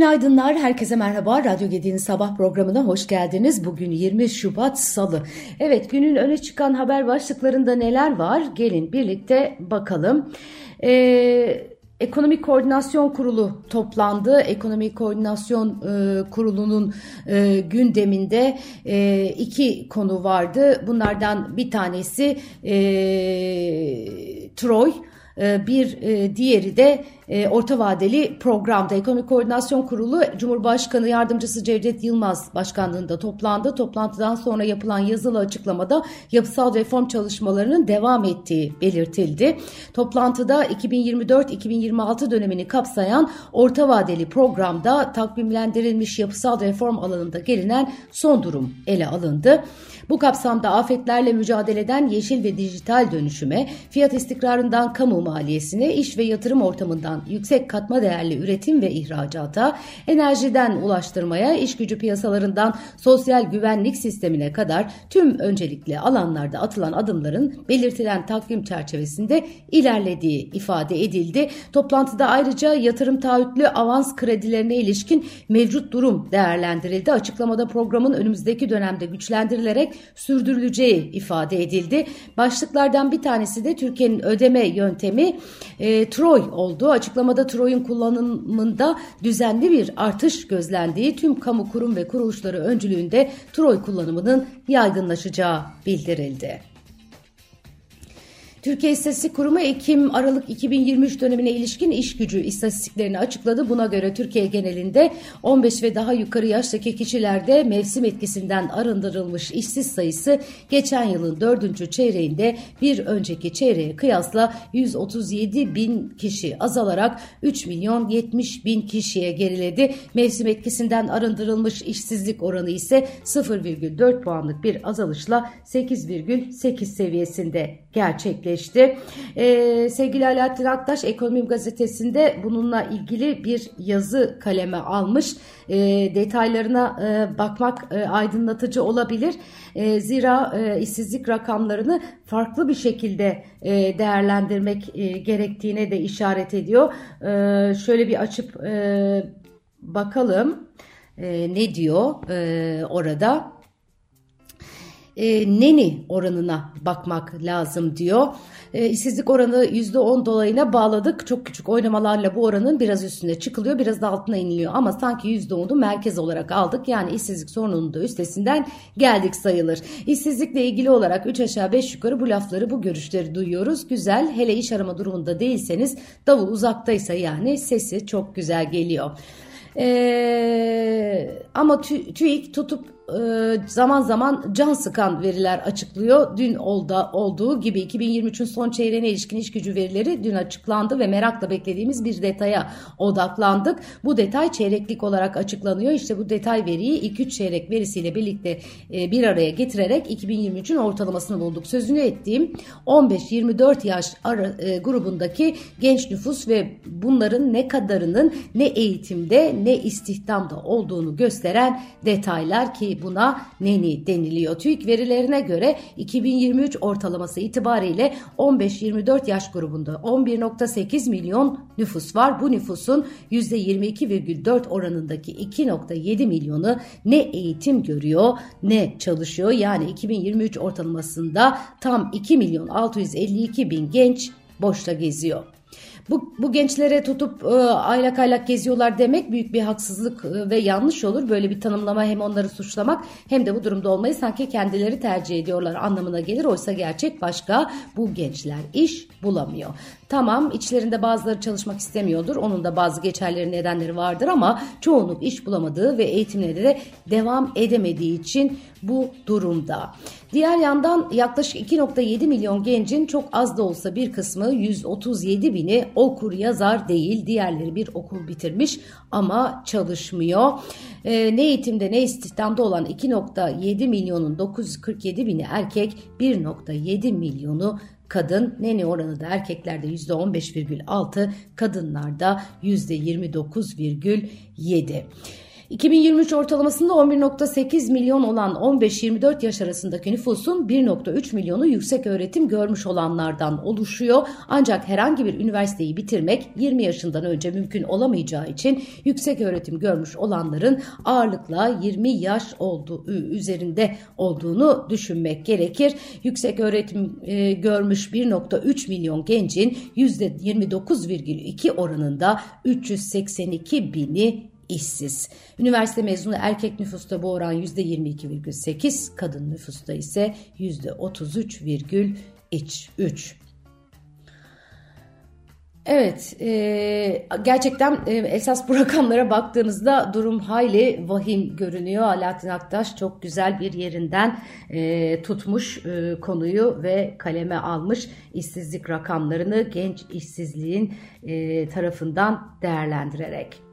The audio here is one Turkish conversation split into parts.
Günaydınlar, herkese merhaba. Radyo Gedi'nin sabah programına hoş geldiniz. Bugün 20 Şubat Salı. Evet, günün öne çıkan haber başlıklarında neler var? Gelin birlikte bakalım. Ee, Ekonomik Koordinasyon Kurulu toplandı. Ekonomik Koordinasyon e, Kurulu'nun e, gündeminde e, iki konu vardı. Bunlardan bir tanesi e, Troy, e, bir e, diğeri de e, orta vadeli programda Ekonomik Koordinasyon Kurulu Cumhurbaşkanı Yardımcısı Cevdet Yılmaz başkanlığında toplandı. Toplantıdan sonra yapılan yazılı açıklamada yapısal reform çalışmalarının devam ettiği belirtildi. Toplantıda 2024-2026 dönemini kapsayan orta vadeli programda takvimlendirilmiş yapısal reform alanında gelinen son durum ele alındı. Bu kapsamda afetlerle mücadeleden yeşil ve dijital dönüşüme, fiyat istikrarından kamu maliyesine, iş ve yatırım ortamından yüksek katma değerli üretim ve ihracata, enerjiden ulaştırmaya, iş gücü piyasalarından sosyal güvenlik sistemine kadar tüm öncelikli alanlarda atılan adımların belirtilen takvim çerçevesinde ilerlediği ifade edildi. Toplantıda ayrıca yatırım taahhütlü avans kredilerine ilişkin mevcut durum değerlendirildi. Açıklamada programın önümüzdeki dönemde güçlendirilerek sürdürüleceği ifade edildi. Başlıklardan bir tanesi de Türkiye'nin ödeme yöntemi e, Troy olduğu açık Açıklamada Troy'un kullanımında düzenli bir artış gözlendiği tüm kamu kurum ve kuruluşları öncülüğünde Troy kullanımının yaygınlaşacağı bildirildi. Türkiye İstatistik Kurumu Ekim-Aralık 2023 dönemine ilişkin iş gücü istatistiklerini açıkladı. Buna göre Türkiye genelinde 15 ve daha yukarı yaştaki kişilerde mevsim etkisinden arındırılmış işsiz sayısı geçen yılın dördüncü çeyreğinde bir önceki çeyreğe kıyasla 137 bin kişi azalarak 3 milyon 70 bin kişiye geriledi. Mevsim etkisinden arındırılmış işsizlik oranı ise 0,4 puanlık bir azalışla 8,8 seviyesinde gerçekleşti. Ee, sevgili Alaaddin Aktaş Ekonomi Gazetesi'nde bununla ilgili bir yazı kaleme almış. Ee, detaylarına e, bakmak e, aydınlatıcı olabilir. E, zira e, işsizlik rakamlarını farklı bir şekilde e, değerlendirmek e, gerektiğine de işaret ediyor. E, şöyle bir açıp e, bakalım e, ne diyor e, orada e, neni oranına bakmak lazım diyor. E, işsizlik oranı %10 dolayına bağladık. Çok küçük oynamalarla bu oranın biraz üstüne çıkılıyor. Biraz da altına iniliyor ama sanki %10'u merkez olarak aldık. Yani işsizlik sorununun da üstesinden geldik sayılır. İşsizlikle ilgili olarak 3 aşağı 5 yukarı bu lafları bu görüşleri duyuyoruz. Güzel hele iş arama durumunda değilseniz davul uzaktaysa yani sesi çok güzel geliyor. Ee, ama TÜİK tutup e, zaman zaman can sıkan veriler açıklıyor. Dün olda, olduğu gibi 2023'ün son çeyreğine ilişkin iş gücü verileri dün açıklandı ve merakla beklediğimiz bir detaya odaklandık. Bu detay çeyreklik olarak açıklanıyor. İşte bu detay veriyi 2-3 çeyrek verisiyle birlikte e, bir araya getirerek 2023'ün ortalamasını bulduk. Sözünü ettiğim 15-24 yaş ara, e, grubundaki genç nüfus ve bunların ne kadarının ne eğitimde ne istihdamda olduğunu gösteren detaylar ki buna neni deniliyor. TÜİK verilerine göre 2023 ortalaması itibariyle 15-24 yaş grubunda 11.8 milyon nüfus var. Bu nüfusun %22,4 oranındaki 2.7 milyonu ne eğitim görüyor ne çalışıyor. Yani 2023 ortalamasında tam 2 milyon 652 bin genç boşta geziyor. Bu, bu gençlere tutup e, aylak aylak geziyorlar demek büyük bir haksızlık e, ve yanlış olur. Böyle bir tanımlama hem onları suçlamak hem de bu durumda olmayı sanki kendileri tercih ediyorlar anlamına gelir. Oysa gerçek başka bu gençler iş bulamıyor. Tamam içlerinde bazıları çalışmak istemiyordur. Onun da bazı geçerleri nedenleri vardır ama çoğunluk iş bulamadığı ve eğitimleri de devam edemediği için bu durumda. Diğer yandan yaklaşık 2.7 milyon gencin çok az da olsa bir kısmı 137 bini okur yazar değil. Diğerleri bir okul bitirmiş ama çalışmıyor. Ee, ne eğitimde ne istihdamda olan 2.7 milyonun 947 bini erkek 1.7 milyonu kadın nene oranı da erkeklerde %15,6 kadınlarda %29,7. 2023 ortalamasında 11.8 milyon olan 15-24 yaş arasındaki nüfusun 1.3 milyonu yüksek öğretim görmüş olanlardan oluşuyor. Ancak herhangi bir üniversiteyi bitirmek 20 yaşından önce mümkün olamayacağı için yüksek öğretim görmüş olanların ağırlıkla 20 yaş olduğu üzerinde olduğunu düşünmek gerekir. Yüksek öğretim e, görmüş 1.3 milyon gencin %29,2 oranında 382 bini işsiz. Üniversite mezunu erkek nüfusta bu oran %22,8, kadın nüfusta ise %33,3. Evet, e, gerçekten e, esas bu rakamlara baktığınızda durum hayli vahim görünüyor. Alaaddin Aktaş çok güzel bir yerinden e, tutmuş e, konuyu ve kaleme almış işsizlik rakamlarını genç işsizliğin e, tarafından değerlendirerek.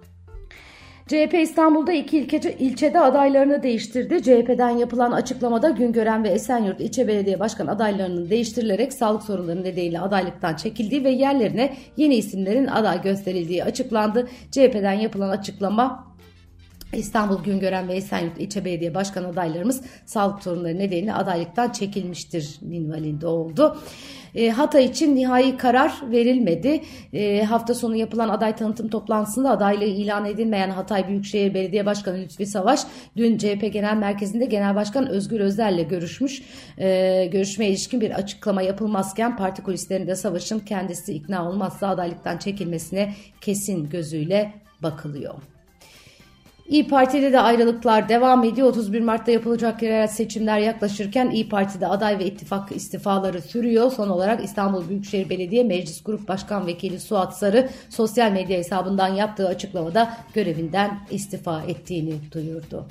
CHP İstanbul'da iki ilçe, ilçede adaylarını değiştirdi. CHP'den yapılan açıklamada Güngören ve Esenyurt ilçe belediye başkan adaylarının değiştirilerek sağlık sorunları nedeniyle adaylıktan çekildiği ve yerlerine yeni isimlerin aday gösterildiği açıklandı. CHP'den yapılan açıklama İstanbul Güngören ve Esenyurt ilçe belediye başkan adaylarımız sağlık sorunları nedeniyle adaylıktan çekilmiştir minvalinde oldu. E, Hatay için nihai karar verilmedi. E, hafta sonu yapılan aday tanıtım toplantısında adaylığı ilan edilmeyen Hatay Büyükşehir Belediye Başkanı Lütfi Savaş dün CHP Genel Merkezi'nde Genel Başkan Özgür Özler'le görüşmüş. E, görüşmeye ilişkin bir açıklama yapılmazken parti kulislerinde Savaş'ın kendisi ikna olmazsa adaylıktan çekilmesine kesin gözüyle bakılıyor. İyi Parti'de de ayrılıklar devam ediyor. 31 Mart'ta yapılacak yerel seçimler yaklaşırken İyi Parti'de aday ve ittifak istifaları sürüyor. Son olarak İstanbul Büyükşehir Belediye Meclis Grup Başkan Vekili Suat Sarı sosyal medya hesabından yaptığı açıklamada görevinden istifa ettiğini duyurdu.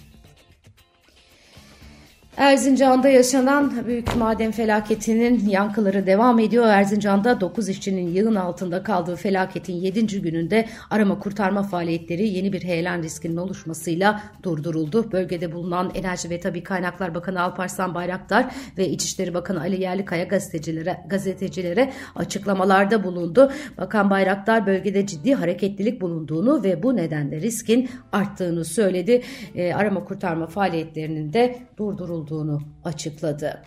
Erzincan'da yaşanan büyük maden felaketinin yankıları devam ediyor. Erzincan'da 9 işçinin yığın altında kaldığı felaketin 7. gününde arama kurtarma faaliyetleri yeni bir heyelan riskinin oluşmasıyla durduruldu. Bölgede bulunan Enerji ve Tabi Kaynaklar Bakanı Alparslan Bayraktar ve İçişleri Bakanı Ali Yerlikaya gazetecilere, gazetecilere açıklamalarda bulundu. Bakan Bayraktar bölgede ciddi hareketlilik bulunduğunu ve bu nedenle riskin arttığını söyledi. E, arama kurtarma faaliyetlerinin de durduruldu olduğunu açıkladı.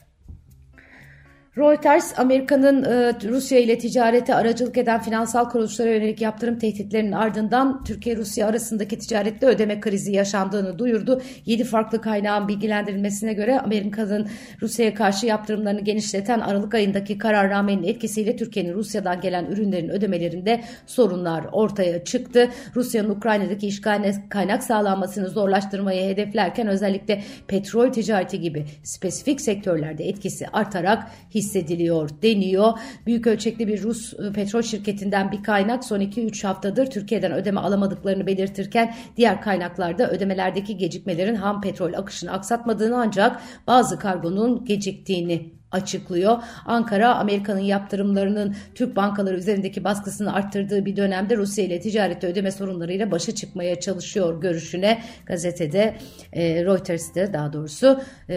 Reuters, Amerika'nın e, Rusya ile ticarete aracılık eden finansal kuruluşlara yönelik yaptırım tehditlerinin ardından Türkiye-Rusya arasındaki ticarette ödeme krizi yaşandığını duyurdu. 7 farklı kaynağın bilgilendirilmesine göre Amerika'nın Rusya'ya karşı yaptırımlarını genişleten Aralık ayındaki kararnamenin etkisiyle Türkiye'nin Rusya'dan gelen ürünlerin ödemelerinde sorunlar ortaya çıktı. Rusya'nın Ukrayna'daki işgaline kaynak sağlanmasını zorlaştırmayı hedeflerken özellikle petrol ticareti gibi spesifik sektörlerde etkisi artarak hissediliyor deniyor. Büyük ölçekli bir Rus e, petrol şirketinden bir kaynak son 2-3 haftadır Türkiye'den ödeme alamadıklarını belirtirken diğer kaynaklarda ödemelerdeki gecikmelerin ham petrol akışını aksatmadığını ancak bazı kargonun geciktiğini açıklıyor. Ankara Amerika'nın yaptırımlarının Türk bankaları üzerindeki baskısını arttırdığı bir dönemde Rusya ile ticarette ödeme sorunlarıyla başa çıkmaya çalışıyor görüşüne gazetede e, Reuters'te daha doğrusu e,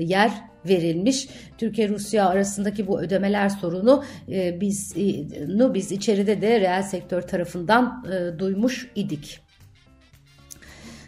yer verilmiş. Türkiye Rusya arasındaki bu ödemeler sorunu e, biz e, biz içeride de reel sektör tarafından e, duymuş idik.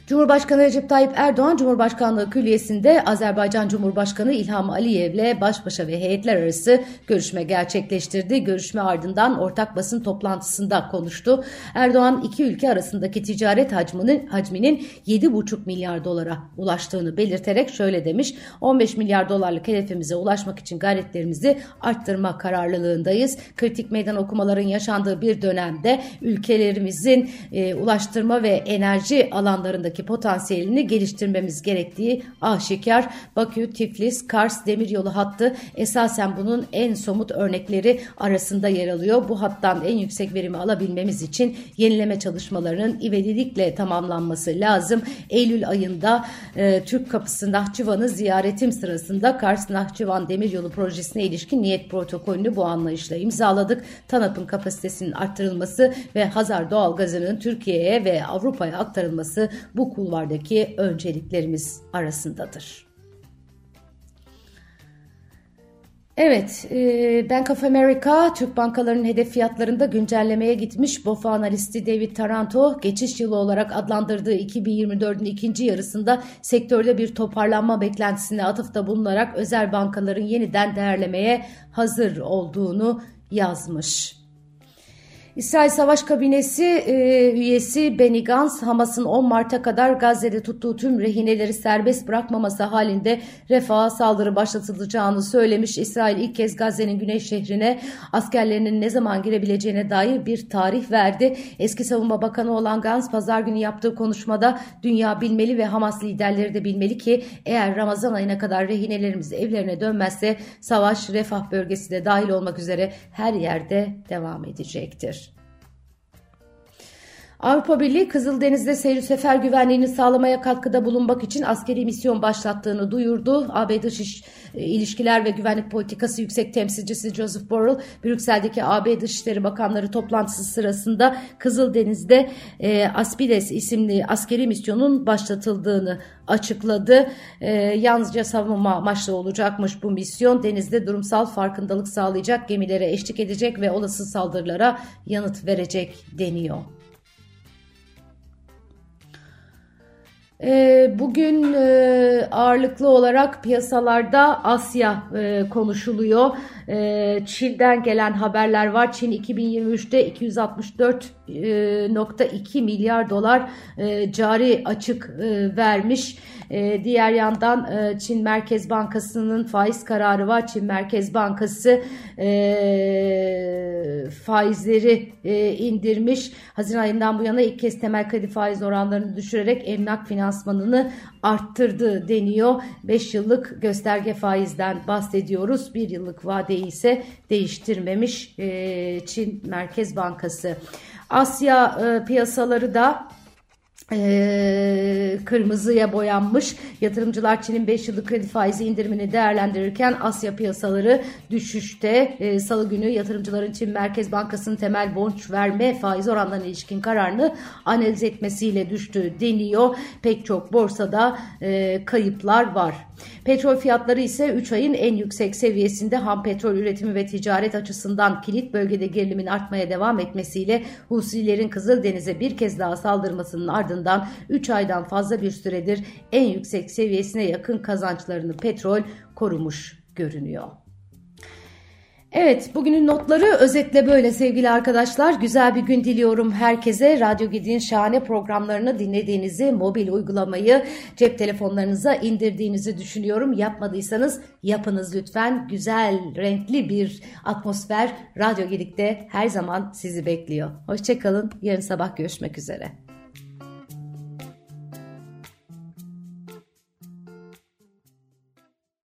Cumhurbaşkanı Recep Tayyip Erdoğan Cumhurbaşkanlığı Külliyesi'nde Azerbaycan Cumhurbaşkanı İlham Aliyev'le baş başa ve heyetler arası görüşme gerçekleştirdi. Görüşme ardından ortak basın toplantısında konuştu. Erdoğan iki ülke arasındaki ticaret hacminin, hacminin 7,5 milyar dolara ulaştığını belirterek şöyle demiş. 15 milyar dolarlık hedefimize ulaşmak için gayretlerimizi arttırma kararlılığındayız. Kritik meydan okumaların yaşandığı bir dönemde ülkelerimizin e, ulaştırma ve enerji alanlarındaki alanındaki potansiyelini geliştirmemiz gerektiği aşikar. Bakü, Tiflis, Kars demiryolu hattı esasen bunun en somut örnekleri arasında yer alıyor. Bu hattan en yüksek verimi alabilmemiz için yenileme çalışmalarının ivedilikle tamamlanması lazım. Eylül ayında e, Türk Kapısı Nahçıvan'ı ziyaretim sırasında Kars Nahçıvan demiryolu projesine ilişkin niyet protokolünü bu anlayışla imzaladık. TANAP'ın kapasitesinin arttırılması ve Hazar doğalgazının Türkiye'ye ve Avrupa'ya aktarılması bu kulvardaki önceliklerimiz arasındadır. Evet, e, Bank of America Türk bankalarının hedef fiyatlarında güncellemeye gitmiş. BOFA analisti David Taranto geçiş yılı olarak adlandırdığı 2024'ün ikinci yarısında sektörde bir toparlanma beklentisine atıfta bulunarak özel bankaların yeniden değerlemeye hazır olduğunu yazmış. İsrail Savaş Kabinesi e, üyesi Benny Gantz, Hamas'ın 10 Mart'a kadar Gazze'de tuttuğu tüm rehineleri serbest bırakmaması halinde refaha saldırı başlatılacağını söylemiş. İsrail ilk kez Gazze'nin güney şehrine askerlerinin ne zaman girebileceğine dair bir tarih verdi. Eski Savunma Bakanı olan Gantz pazar günü yaptığı konuşmada dünya bilmeli ve Hamas liderleri de bilmeli ki eğer Ramazan ayına kadar rehinelerimiz evlerine dönmezse savaş refah bölgesi de dahil olmak üzere her yerde devam edecektir. Avrupa Birliği Kızıldeniz'de seyir sefer güvenliğini sağlamaya katkıda bulunmak için askeri misyon başlattığını duyurdu. AB Dış e, İlişkiler ve Güvenlik Politikası Yüksek Temsilcisi Joseph Borrell, Brüksel'deki AB Dışişleri Bakanları toplantısı sırasında Kızıldeniz'de e, Aspides isimli askeri misyonun başlatıldığını açıkladı. E, yalnızca savunma amaçlı olacakmış bu misyon. Denizde durumsal farkındalık sağlayacak, gemilere eşlik edecek ve olası saldırılara yanıt verecek deniyor. Bugün e, ağırlıklı olarak piyasalarda Asya e, konuşuluyor. Ee, Çin'den gelen haberler var. Çin 2023'te 264.2 milyar dolar e, cari açık vermiş. Diğer yandan Çin Merkez Bankası'nın faiz kararı var. Çin Merkez Bankası faizleri indirmiş. Haziran ayından bu yana ilk kez temel kredi faiz oranlarını düşürerek emlak finansmanını arttırdı deniyor. 5 yıllık gösterge faizden bahsediyoruz. 1 yıllık vadeyi ise değiştirmemiş Çin Merkez Bankası. Asya piyasaları da e, kırmızıya boyanmış. Yatırımcılar Çin'in 5 yıllık kredi faizi indirimini değerlendirirken Asya piyasaları düşüşte. E, Salı günü yatırımcıların Çin Merkez Bankası'nın temel borç verme faiz oranlarına ilişkin kararını analiz etmesiyle düştü deniyor. Pek çok borsada e, kayıplar var. Petrol fiyatları ise 3 ayın en yüksek seviyesinde ham petrol üretimi ve ticaret açısından kilit bölgede gerilimin artmaya devam etmesiyle Husilerin Kızıldeniz'e bir kez daha saldırmasının ardından 3 aydan fazla bir süredir en yüksek seviyesine yakın kazançlarını petrol korumuş görünüyor. Evet bugünün notları özetle böyle sevgili arkadaşlar. Güzel bir gün diliyorum herkese. Radyo Gidin şahane programlarını dinlediğinizi, mobil uygulamayı cep telefonlarınıza indirdiğinizi düşünüyorum. Yapmadıysanız yapınız lütfen. Güzel, renkli bir atmosfer Radyo Gidik'te her zaman sizi bekliyor. Hoşçakalın. Yarın sabah görüşmek üzere.